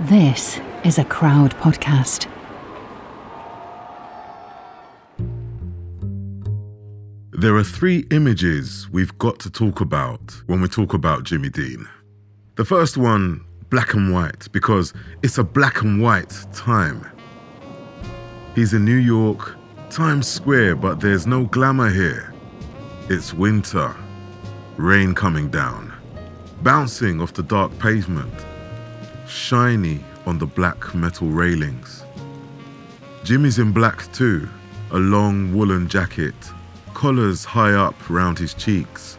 This is a crowd podcast. There are three images we've got to talk about when we talk about Jimmy Dean. The first one, black and white, because it's a black and white time. He's in New York, Times Square, but there's no glamour here. It's winter, rain coming down, bouncing off the dark pavement, shiny on the black metal railings. Jimmy's in black too, a long woolen jacket, collars high up round his cheeks,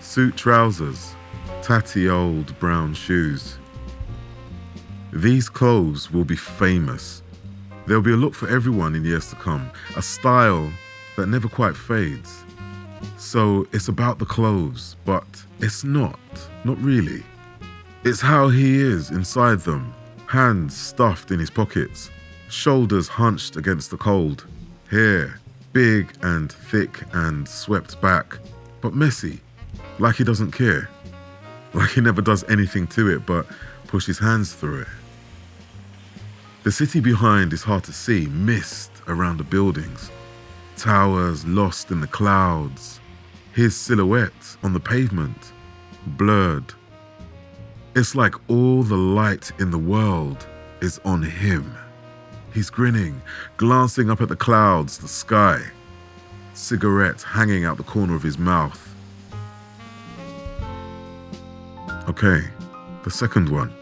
suit trousers, tatty old brown shoes. These clothes will be famous. There'll be a look for everyone in years to come, a style that never quite fades. So it's about the clothes, but it's not, not really. It's how he is inside them, hands stuffed in his pockets, shoulders hunched against the cold, hair big and thick and swept back, but messy, like he doesn't care, like he never does anything to it but push his hands through it. The city behind is hard to see, mist around the buildings, towers lost in the clouds, his silhouette on the pavement, blurred. It's like all the light in the world is on him. He's grinning, glancing up at the clouds, the sky, cigarette hanging out the corner of his mouth. Okay, the second one.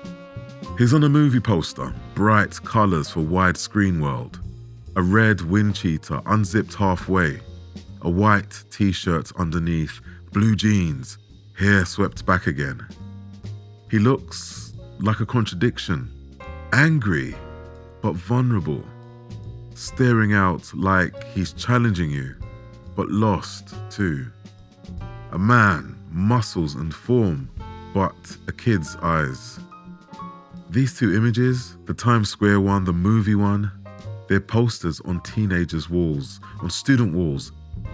He's on a movie poster, bright colours for widescreen world. A red wind cheater unzipped halfway, a white t shirt underneath, blue jeans, hair swept back again. He looks like a contradiction, angry but vulnerable, staring out like he's challenging you, but lost too. A man, muscles and form, but a kid's eyes. These two images, the Times Square one, the movie one, they're posters on teenagers' walls, on student walls.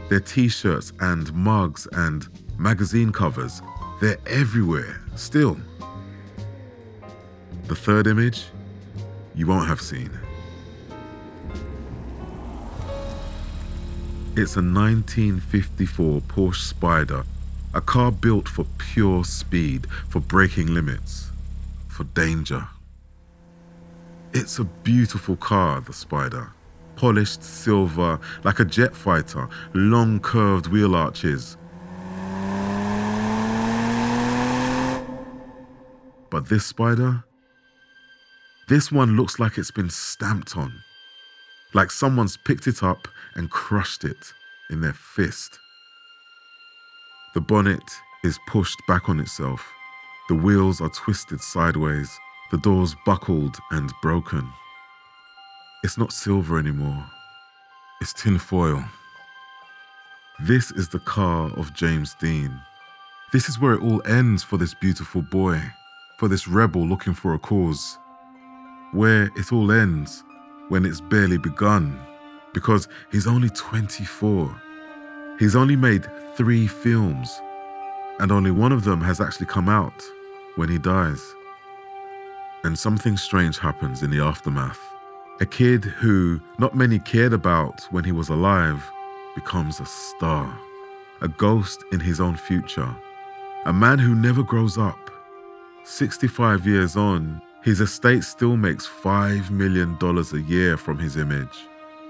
They're t shirts and mugs and magazine covers. They're everywhere, still. The third image, you won't have seen. It's a 1954 Porsche Spyder, a car built for pure speed, for breaking limits, for danger. It's a beautiful car, the Spyder. Polished silver, like a jet fighter, long curved wheel arches. But this Spyder, this one looks like it's been stamped on, like someone's picked it up and crushed it in their fist. The bonnet is pushed back on itself. The wheels are twisted sideways, the doors buckled and broken. It's not silver anymore, it's tin foil. This is the car of James Dean. This is where it all ends for this beautiful boy, for this rebel looking for a cause where it all ends when it's barely begun because he's only 24. He's only made three films, and only one of them has actually come out when he dies. And something strange happens in the aftermath. A kid who not many cared about when he was alive becomes a star, a ghost in his own future, a man who never grows up. 65 years on, His estate still makes $5 million a year from his image.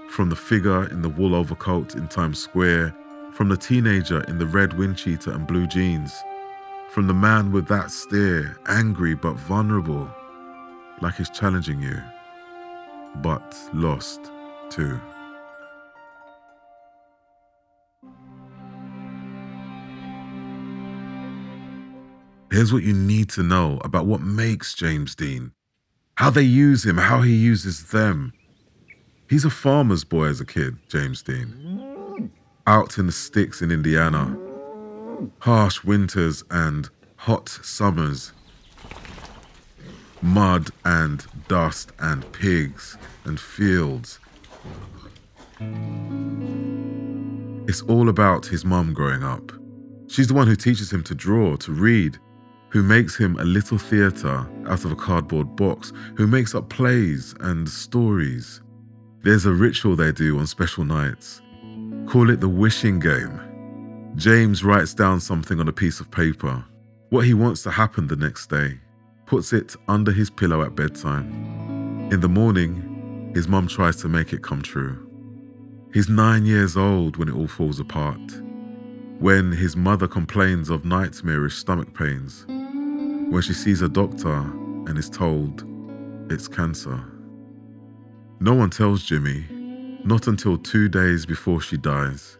From the figure in the wool overcoat in Times Square, from the teenager in the red wind cheater and blue jeans, from the man with that stare, angry but vulnerable, like he's challenging you, but lost too. Here's what you need to know about what makes James Dean, how they use him, how he uses them. He's a farmer's boy as a kid, James Dean. Out in the sticks in Indiana, harsh winters and hot summers, mud and dust and pigs and fields. It's all about his mum growing up. She's the one who teaches him to draw, to read, who makes him a little theatre out of a cardboard box, who makes up plays and stories. There's a ritual they do on special nights. Call it the wishing game. James writes down something on a piece of paper, what he wants to happen the next day, puts it under his pillow at bedtime. In the morning, his mum tries to make it come true. He's nine years old when it all falls apart. When his mother complains of nightmarish stomach pains. When she sees a doctor and is told it's cancer. No one tells Jimmy, not until two days before she dies.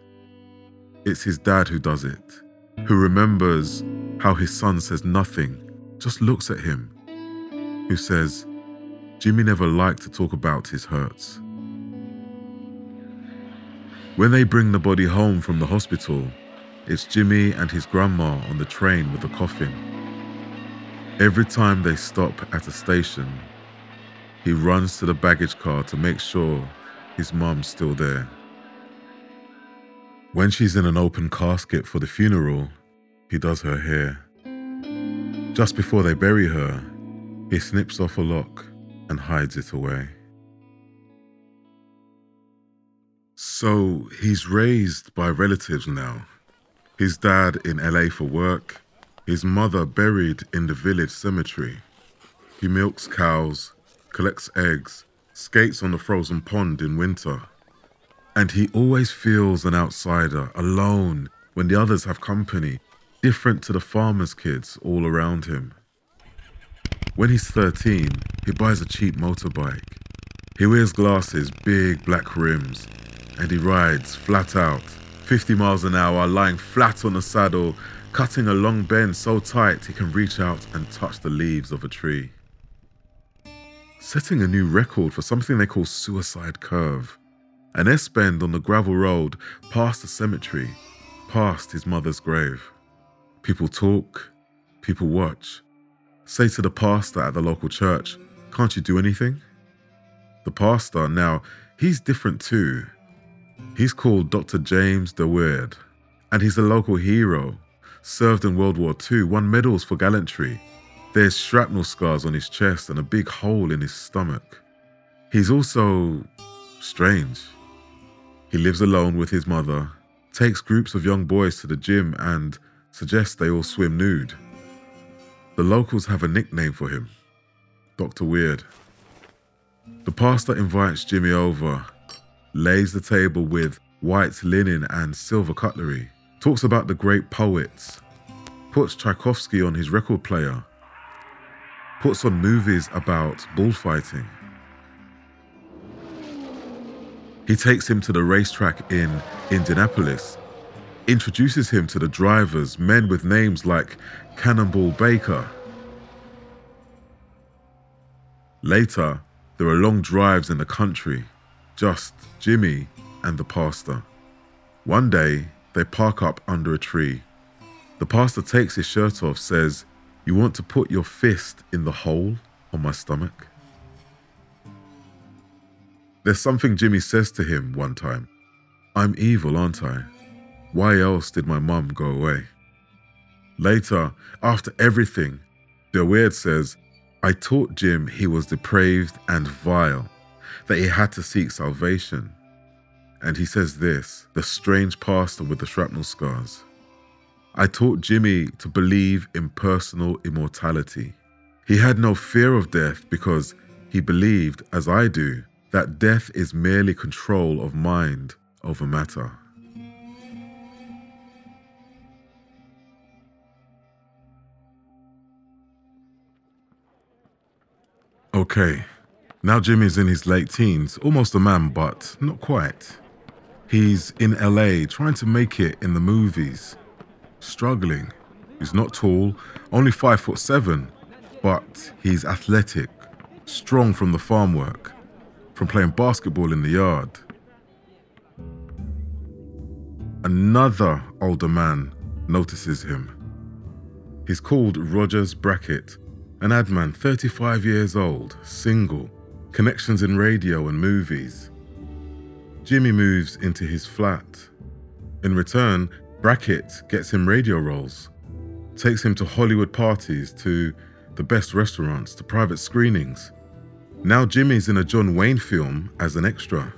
It's his dad who does it, who remembers how his son says nothing, just looks at him, who says, Jimmy never liked to talk about his hurts. When they bring the body home from the hospital, it's Jimmy and his grandma on the train with the coffin. Every time they stop at a station, he runs to the baggage car to make sure his mum's still there. When she's in an open casket for the funeral, he does her hair. Just before they bury her, he snips off a lock and hides it away. So he's raised by relatives now. His dad in LA for work, his mother buried in the village cemetery. He milks cows, collects eggs, skates on the frozen pond in winter. And he always feels an outsider, alone, when the others have company, different to the farmer's kids all around him. When he's 13, he buys a cheap motorbike. He wears glasses, big black rims, and he rides flat out, 50 miles an hour, lying flat on the saddle, cutting a long bend so tight he can reach out and touch the leaves of a tree. Setting a new record for something they call suicide curve. An S bend on the gravel road past the cemetery, past his mother's grave. People talk, people watch. Say to the pastor at the local church, Can't you do anything? The pastor, now, he's different too. He's called Dr. James DeWeerd, and he's a local hero. Served in World War II, won medals for gallantry. There's shrapnel scars on his chest and a big hole in his stomach. He's also strange. He lives alone with his mother, takes groups of young boys to the gym, and suggests they all swim nude. The locals have a nickname for him Dr. Weird. The pastor invites Jimmy over, lays the table with white linen and silver cutlery, talks about the great poets, puts Tchaikovsky on his record player, puts on movies about bullfighting. He takes him to the racetrack in Indianapolis, introduces him to the drivers, men with names like Cannonball Baker. Later, there are long drives in the country, just Jimmy and the pastor. One day, they park up under a tree. The pastor takes his shirt off, says, You want to put your fist in the hole on my stomach? There's something Jimmy says to him one time I'm evil, aren't I? Why else did my mum go away? Later, after everything, DeWeerd says, I taught Jim he was depraved and vile, that he had to seek salvation. And he says this the strange pastor with the shrapnel scars. I taught Jimmy to believe in personal immortality. He had no fear of death because he believed, as I do, that death is merely control of mind over matter. Okay, now Jimmy's in his late teens, almost a man, but not quite. He's in LA trying to make it in the movies, struggling. He's not tall, only five foot seven, but he's athletic, strong from the farm work, from playing basketball in the yard. Another older man notices him. He's called Rogers Brackett, an ad man, 35 years old, single, connections in radio and movies. Jimmy moves into his flat. In return, Brackett gets him radio roles, takes him to Hollywood parties, to the best restaurants, to private screenings. Now Jimmy's in a John Wayne film as an extra.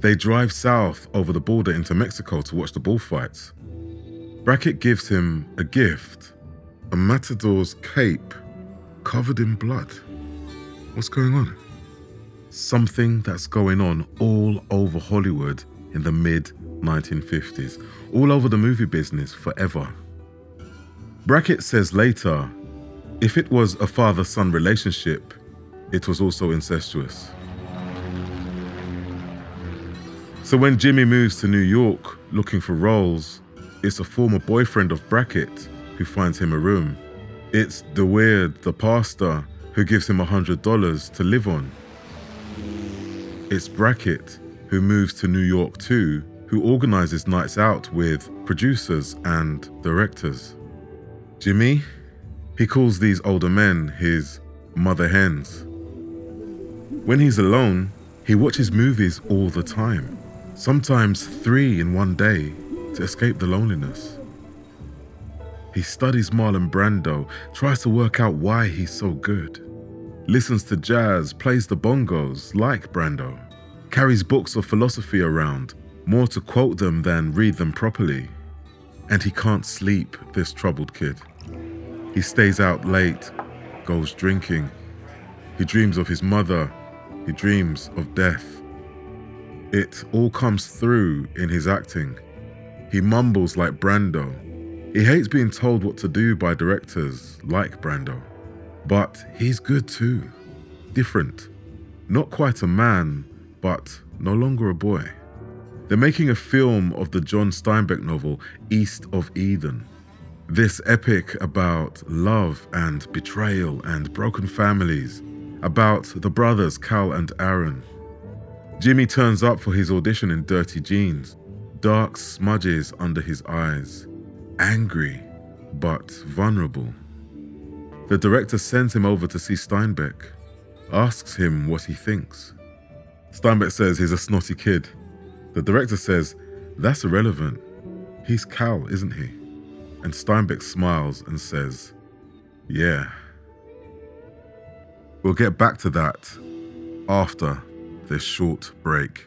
They drive south over the border into Mexico to watch the bullfights. Brackett gives him a gift a matador's cape covered in blood. What's going on? Something that's going on all over Hollywood in the mid 1950s, all over the movie business forever. Brackett says later if it was a father son relationship, it was also incestuous. So when Jimmy moves to New York looking for roles, it's a former boyfriend of Brackett who finds him a room. It's DeWeerd, the pastor, who gives him $100 to live on. It's Brackett who moves to New York too, who organizes nights out with producers and directors. Jimmy, he calls these older men his mother hens. When he's alone, he watches movies all the time sometimes three in one day, to escape the loneliness. He studies Marlon Brando, tries to work out why he's so good, listens to jazz, plays the bongos like Brando, carries books of philosophy around, more to quote them than read them properly. And he can't sleep, this troubled kid. He stays out late, goes drinking. He dreams of his mother, he dreams of death. It all comes through in his acting. He mumbles like Brando. He hates being told what to do by directors like Brando. But he's good too. Different. Not quite a man, but no longer a boy. They're making a film of the John Steinbeck novel East of Eden. This epic about love and betrayal and broken families, about the brothers Cal and Aaron, Jimmy turns up for his audition in dirty jeans, dark smudges under his eyes, angry but vulnerable. The director sends him over to see Steinbeck, asks him what he thinks. Steinbeck says he's a snotty kid. The director says, That's irrelevant. He's Cal, isn't he? And Steinbeck smiles and says, Yeah. We'll get back to that after this short break.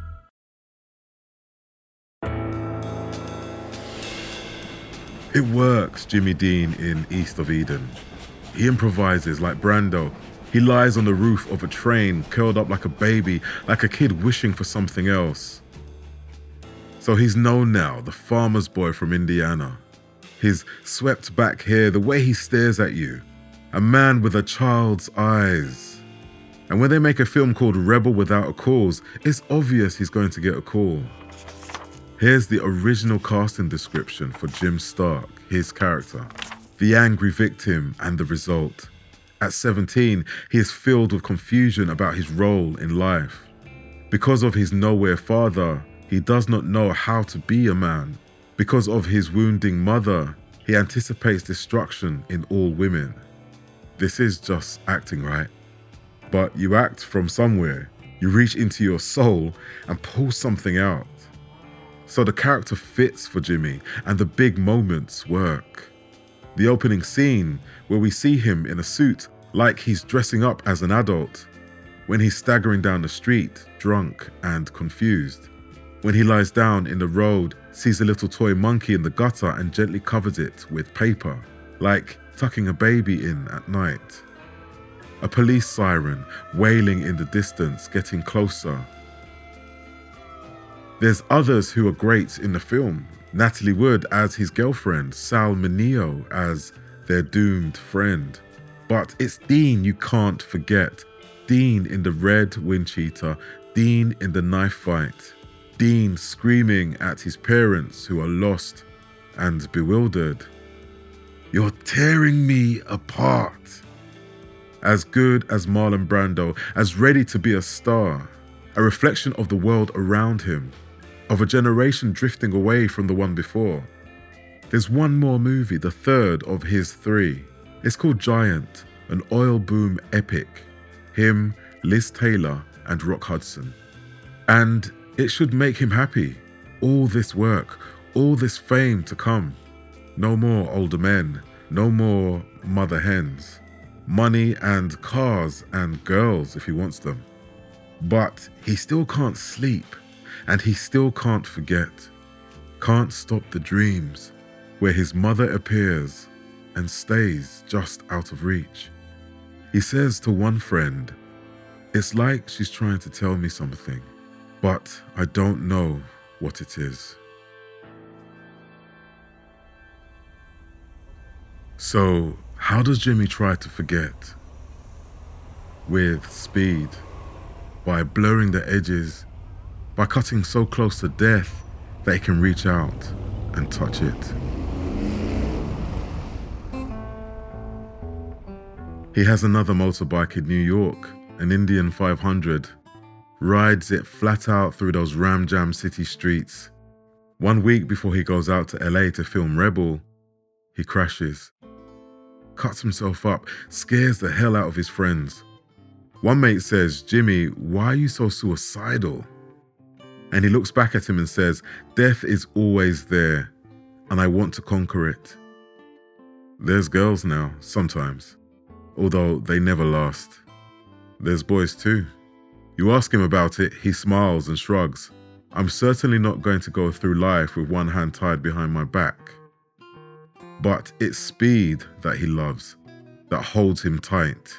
It works, Jimmy Dean in East of Eden. He improvises like Brando. He lies on the roof of a train, curled up like a baby, like a kid wishing for something else. So he's known now, the farmer's boy from Indiana. His swept back hair, the way he stares at you. A man with a child's eyes. And when they make a film called Rebel Without a Cause, it's obvious he's going to get a call. Here's the original casting description for Jim Stark, his character, the angry victim, and the result. At 17, he is filled with confusion about his role in life. Because of his nowhere father, he does not know how to be a man, Because of his wounding mother, he anticipates destruction in all women. This is just acting, right? But you act from somewhere, you reach into your soul and pull something out. So the character fits for Jimmy and the big moments work. The opening scene, where we see him in a suit like he's dressing up as an adult, when he's staggering down the street, drunk and confused. When he lies down in the road, sees a little toy monkey in the gutter and gently covers it with paper, like tucking a baby in at night. A police siren wailing in the distance, getting closer. There's others who are great in the film. Natalie Wood as his girlfriend, Sal Mineo as their doomed friend. But it's Dean you can't forget. Dean in the red wind cheater, Dean in the knife fight, Dean screaming at his parents who are lost and bewildered. You're tearing me apart. As good as Marlon Brando, as ready to be a star, a reflection of the world around him, of a generation drifting away from the one before. There's one more movie, the third of his three. It's called Giant, an oil boom epic him, Liz Taylor, and Rock Hudson. And it should make him happy. All this work, all this fame to come. No more older men, no more mother hens. Money and cars and girls if he wants them. But he still can't sleep and he still can't forget. Can't stop the dreams where his mother appears and stays just out of reach. He says to one friend, It's like she's trying to tell me something, but I don't know what it is. So, how does Jimmy try to forget? With speed, by blurring the edges, by cutting so close to death that he can reach out and touch it. He has another motorbike in New York, an Indian 500. Rides it flat out through those ram jam city streets. One week before he goes out to LA to film Rebel, he crashes. Cuts himself up, scares the hell out of his friends. One mate says, Jimmy, why are you so suicidal? And he looks back at him and says, Death is always there, and I want to conquer it. There's girls now, sometimes although they never last. There's boys too. You ask him about it, he smiles and shrugs. I'm certainly not going to go through life with one hand tied behind my back. But it's speed that he loves, that holds him tight.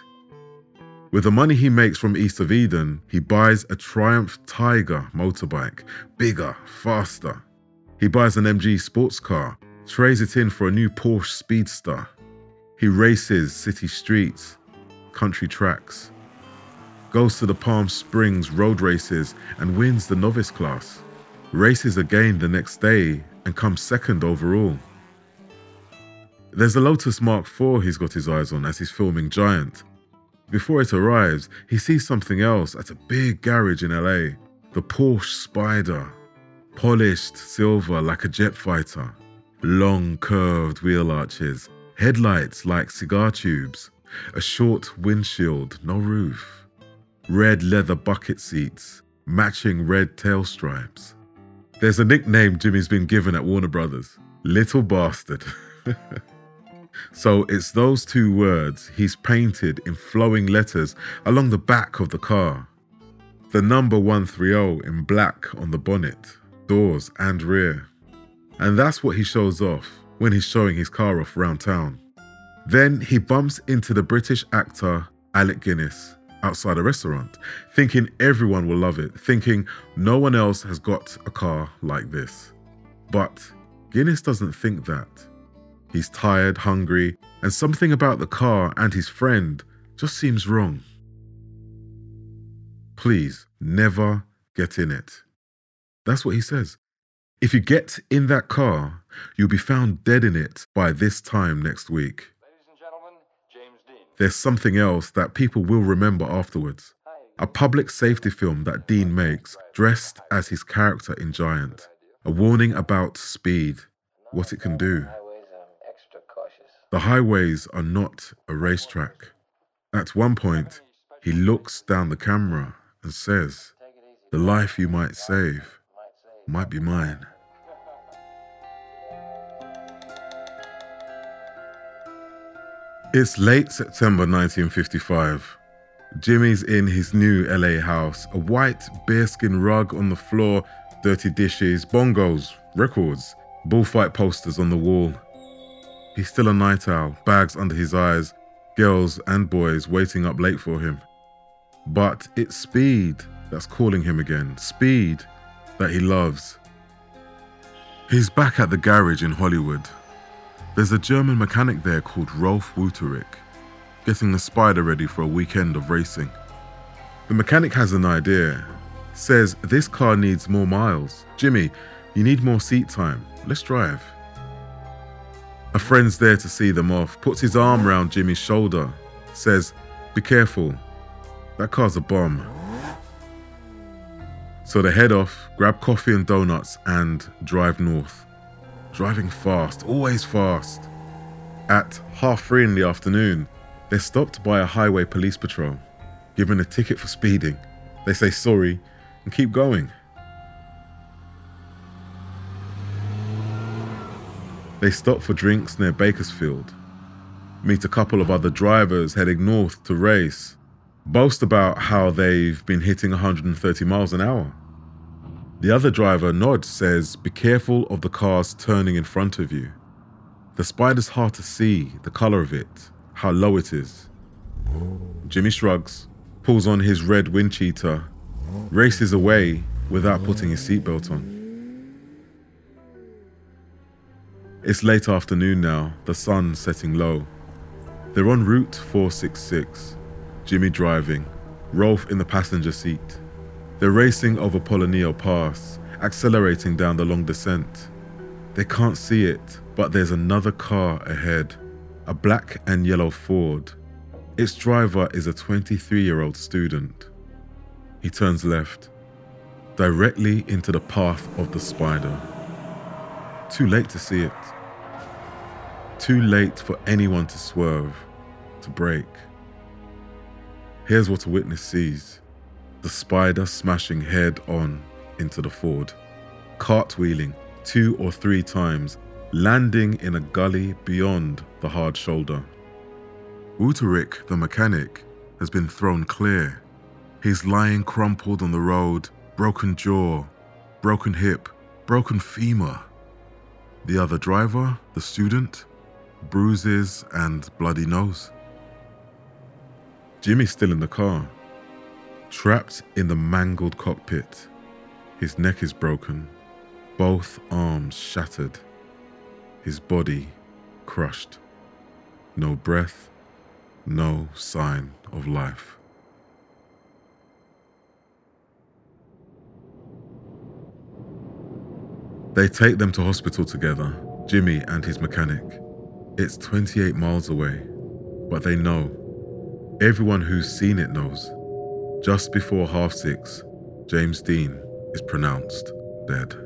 With the money he makes from East of Eden, he buys a Triumph Tiger motorbike, bigger, faster. He buys an MG sports car, trades it in for a new Porsche Speedster. He races city streets, country tracks, goes to the Palm Springs road races and wins the novice class, races again the next day and comes second overall. There's a Lotus Mark IV he's got his eyes on as he's filming Giant. Before it arrives, he sees something else at a big garage in LA the Porsche Spyder, polished silver like a jet fighter, long curved wheel arches, Headlights like cigar tubes, a short windshield, no roof, red leather bucket seats, matching red tail stripes. There's a nickname Jimmy's been given at Warner Brothers. Little Bastard. so it's those two words he's painted in flowing letters along the back of the car. The number 130 in black on the bonnet, doors, and rear. And that's what he shows off when he's showing his car off round town. Then he bumps into the British actor Alec Guinness outside a restaurant, thinking everyone will love it, thinking no one else has got a car like this. But Guinness doesn't think that. He's tired, hungry, and something about the car and his friend just seems wrong. Please never get in it. That's what he says. If you get in that car, you'll be found dead in it by this time next week. There's something else that people will remember afterwards. A public safety film that Dean makes, dressed as his character in Giant. a warning about speed, what it can do. The highways are not a racetrack. At one point, he looks down the camera and says, The life you might save might be mine. It's late September 1955. Jimmy's in his new LA house, a white bearskin rug on the floor, dirty dishes, bongos, records, bullfight posters on the wall. He's still a night owl, bags under his eyes, girls and boys waiting up late for him. But it's speed that's calling him again, speed that he loves. He's back at the garage in Hollywood. There's a German mechanic there called Rolf Wütherich, getting the Spyder ready for a weekend of racing. The mechanic has an idea, says this car needs more miles. Jimmy, you need more seat time. Let's drive. A friend's there to see them off, puts his arm around Jimmy's shoulder, says, Be careful, that car's a bomb. So they head off, grab coffee and donuts, and drive north. Driving fast, always fast. At half three in the afternoon, they're stopped by a highway police patrol, given a ticket for speeding. They say sorry and keep going. They stop for drinks near Bakersfield, meet a couple of other drivers heading north to race, boast about how they've been hitting 130 miles an hour. The other driver nods, says, Be careful of the cars turning in front of you. The Spyder's hard to see, the color of it, how low it is. Jimmy shrugs, pulls on his red wind cheater, races away without putting his seatbelt on. It's late afternoon now, the sun setting low. They're on Route 466, Jimmy driving, Rolf in the passenger seat. They're racing over Polonio Pass, accelerating down the long descent. They can't see it, but there's another car ahead, a black and yellow Ford. Its driver is a 23 year old student. He turns left, directly into the path of the Spyder. Too late to see it. Too late for anyone to swerve, to brake. Here's what a witness sees the Spyder smashing head on into the Ford, cartwheeling two or three times, landing in a gully beyond the hard shoulder. Wütherich, the mechanic, has been thrown clear. He's lying crumpled on the road, broken jaw, broken hip, broken femur. The other driver, the student, bruises and bloody nose. Jimmy's still in the car, trapped in the mangled cockpit. His neck is broken, both arms shattered, his body crushed. No breath, no sign of life. They take them to hospital together, Jimmy and his mechanic. It's 28 miles away, but they know. Everyone who's seen it knows. Just before half six, James Dean is pronounced dead.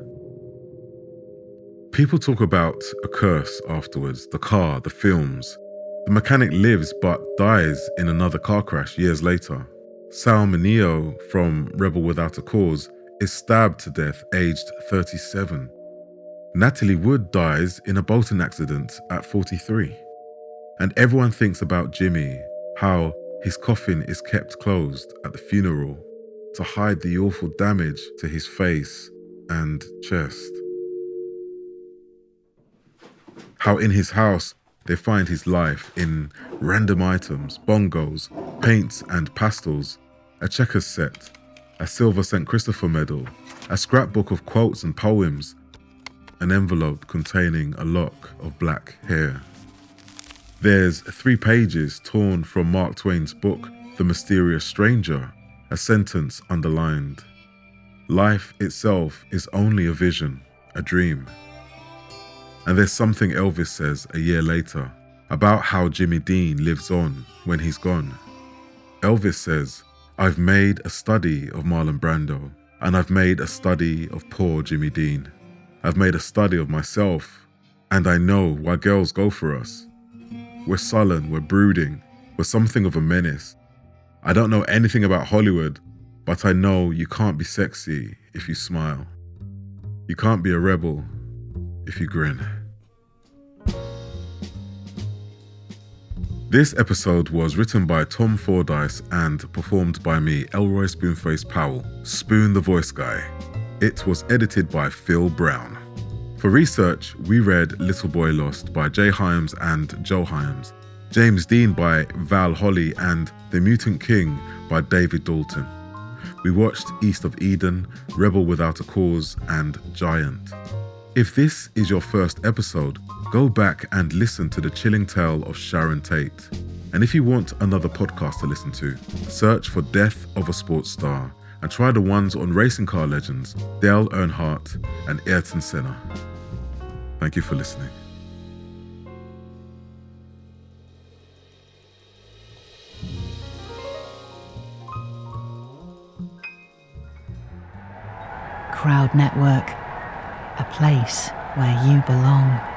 People talk about a curse afterwards the car, the films. The mechanic lives but dies in another car crash years later. Sal Mineo from Rebel Without a Cause is stabbed to death aged 37. Natalie Wood dies in a boating accident at 43. And everyone thinks about Jimmy, how his coffin is kept closed at the funeral to hide the awful damage to his face and chest. How in his house they find his life in random items, bongos, paints and pastels, a checkers set, a silver St. Christopher medal, a scrapbook of quotes and poems, an envelope containing a lock of black hair. There's three pages torn from Mark Twain's book, The Mysterious Stranger, a sentence underlined. Life itself is only a vision, a dream. And there's something Elvis says a year later about how Jimmy Dean lives on when he's gone. Elvis says, I've made a study of Marlon Brando, and I've made a study of poor Jimmy Dean. I've made a study of myself, and I know why girls go for us. We're sullen, we're brooding, we're something of a menace. I don't know anything about Hollywood, but I know you can't be sexy if you smile. You can't be a rebel if you grin. This episode was written by Tom Fordyce and performed by me, Elroy Spoonface Powell, Spoon the Voice Guy. It was edited by Phil Brown. For research, we read Little Boy Lost by Jay Hyams and Joe Hyams, James Dean by Val Holley, and The Mutant King by David Dalton. We watched East of Eden, Rebel Without a Cause, and Giant. If this is your first episode, go back and listen to the chilling tale of Sharon Tate. And if you want another podcast to listen to, search for Death of a Sports Star and try the ones on racing car legends Dale Earnhardt and Ayrton Senna. Thank you for listening. Crowd Network, a place where you belong.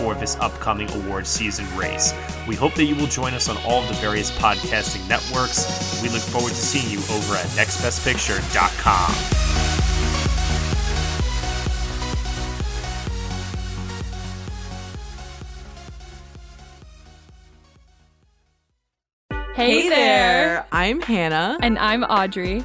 for this upcoming award season race. We hope that you will join us on all of the various podcasting networks. We look forward to seeing you over at nextbestpicture.com. Hey, there. I'm Hannah. And I'm Audrey.